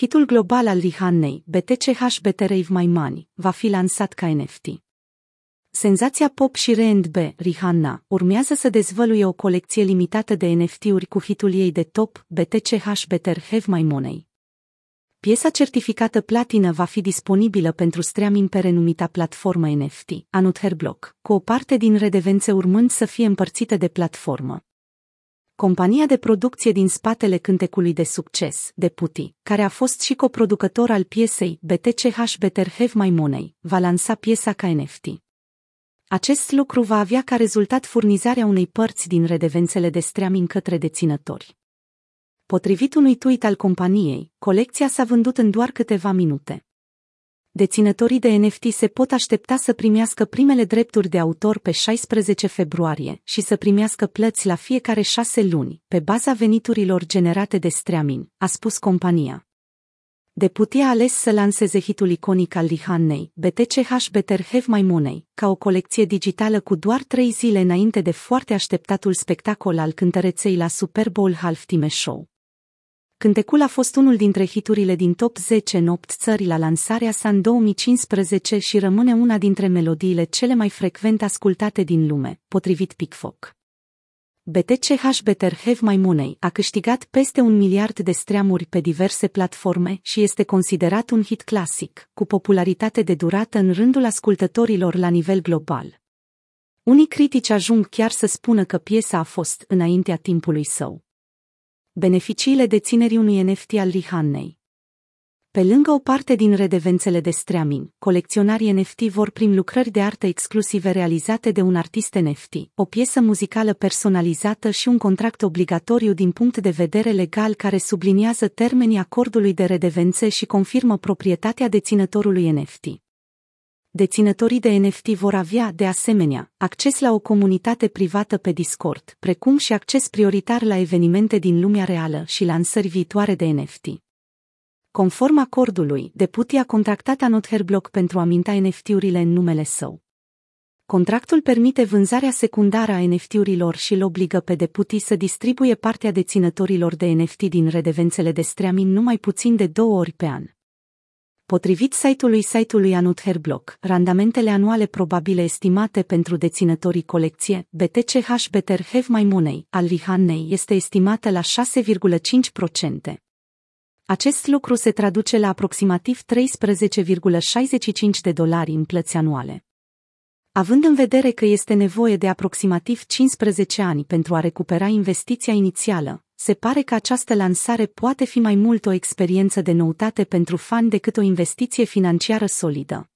Hitul global al Rihannei, BTCH BT Rave My Money, va fi lansat ca NFT. Senzația pop și R&B, Rihanna, urmează să dezvăluie o colecție limitată de NFT-uri cu hitul ei de top, BTCH Better Have My Money. Piesa certificată platină va fi disponibilă pentru streaming pe renumita platformă NFT, Anuther cu o parte din redevențe urmând să fie împărțită de platformă. Compania de producție din spatele cântecului de succes, Deputy, care a fost și coproducător al piesei BTCH Better Have My Money, va lansa piesa ca NFT. Acest lucru va avea ca rezultat furnizarea unei părți din redevențele de streaming către deținători. Potrivit unui tweet al companiei, colecția s-a vândut în doar câteva minute. Deținătorii de NFT se pot aștepta să primească primele drepturi de autor pe 16 februarie și să primească plăți la fiecare șase luni, pe baza veniturilor generate de streaming, a spus compania. Deputia a ales să lanseze hitul iconic al Rihannei, BTCH Better Have My Money, ca o colecție digitală cu doar trei zile înainte de foarte așteptatul spectacol al cântăreței la Super Bowl Halftime Show. Cântecul a fost unul dintre hiturile din top 10 în 8 țări la lansarea sa în 2015 și rămâne una dintre melodiile cele mai frecvent ascultate din lume, potrivit PicFoc. BTCH Better Have My Money a câștigat peste un miliard de streamuri pe diverse platforme și este considerat un hit clasic, cu popularitate de durată în rândul ascultătorilor la nivel global. Unii critici ajung chiar să spună că piesa a fost înaintea timpului său. Beneficiile deținerii unui NFT al Rihannei pe lângă o parte din redevențele de streaming, colecționarii NFT vor primi lucrări de artă exclusive realizate de un artist NFT, o piesă muzicală personalizată și un contract obligatoriu din punct de vedere legal care subliniază termenii acordului de redevențe și confirmă proprietatea deținătorului NFT. Deținătorii de NFT vor avea, de asemenea, acces la o comunitate privată pe Discord, precum și acces prioritar la evenimente din lumea reală și lansări viitoare de NFT. Conform acordului, Deputy a contractat Another Block pentru a minta NFT-urile în numele său. Contractul permite vânzarea secundară a NFT-urilor și îl obligă pe Deputy să distribuie partea deținătorilor de NFT din redevențele de streaming numai puțin de două ori pe an. Potrivit site-ului site-ului Anuther Block, randamentele anuale probabile estimate pentru deținătorii colecție, BTCH Better Have My Money, al Rihannei este estimată la 6,5%. Acest lucru se traduce la aproximativ 13,65 de dolari în plăți anuale. Având în vedere că este nevoie de aproximativ 15 ani pentru a recupera investiția inițială, se pare că această lansare poate fi mai mult o experiență de noutate pentru fani decât o investiție financiară solidă.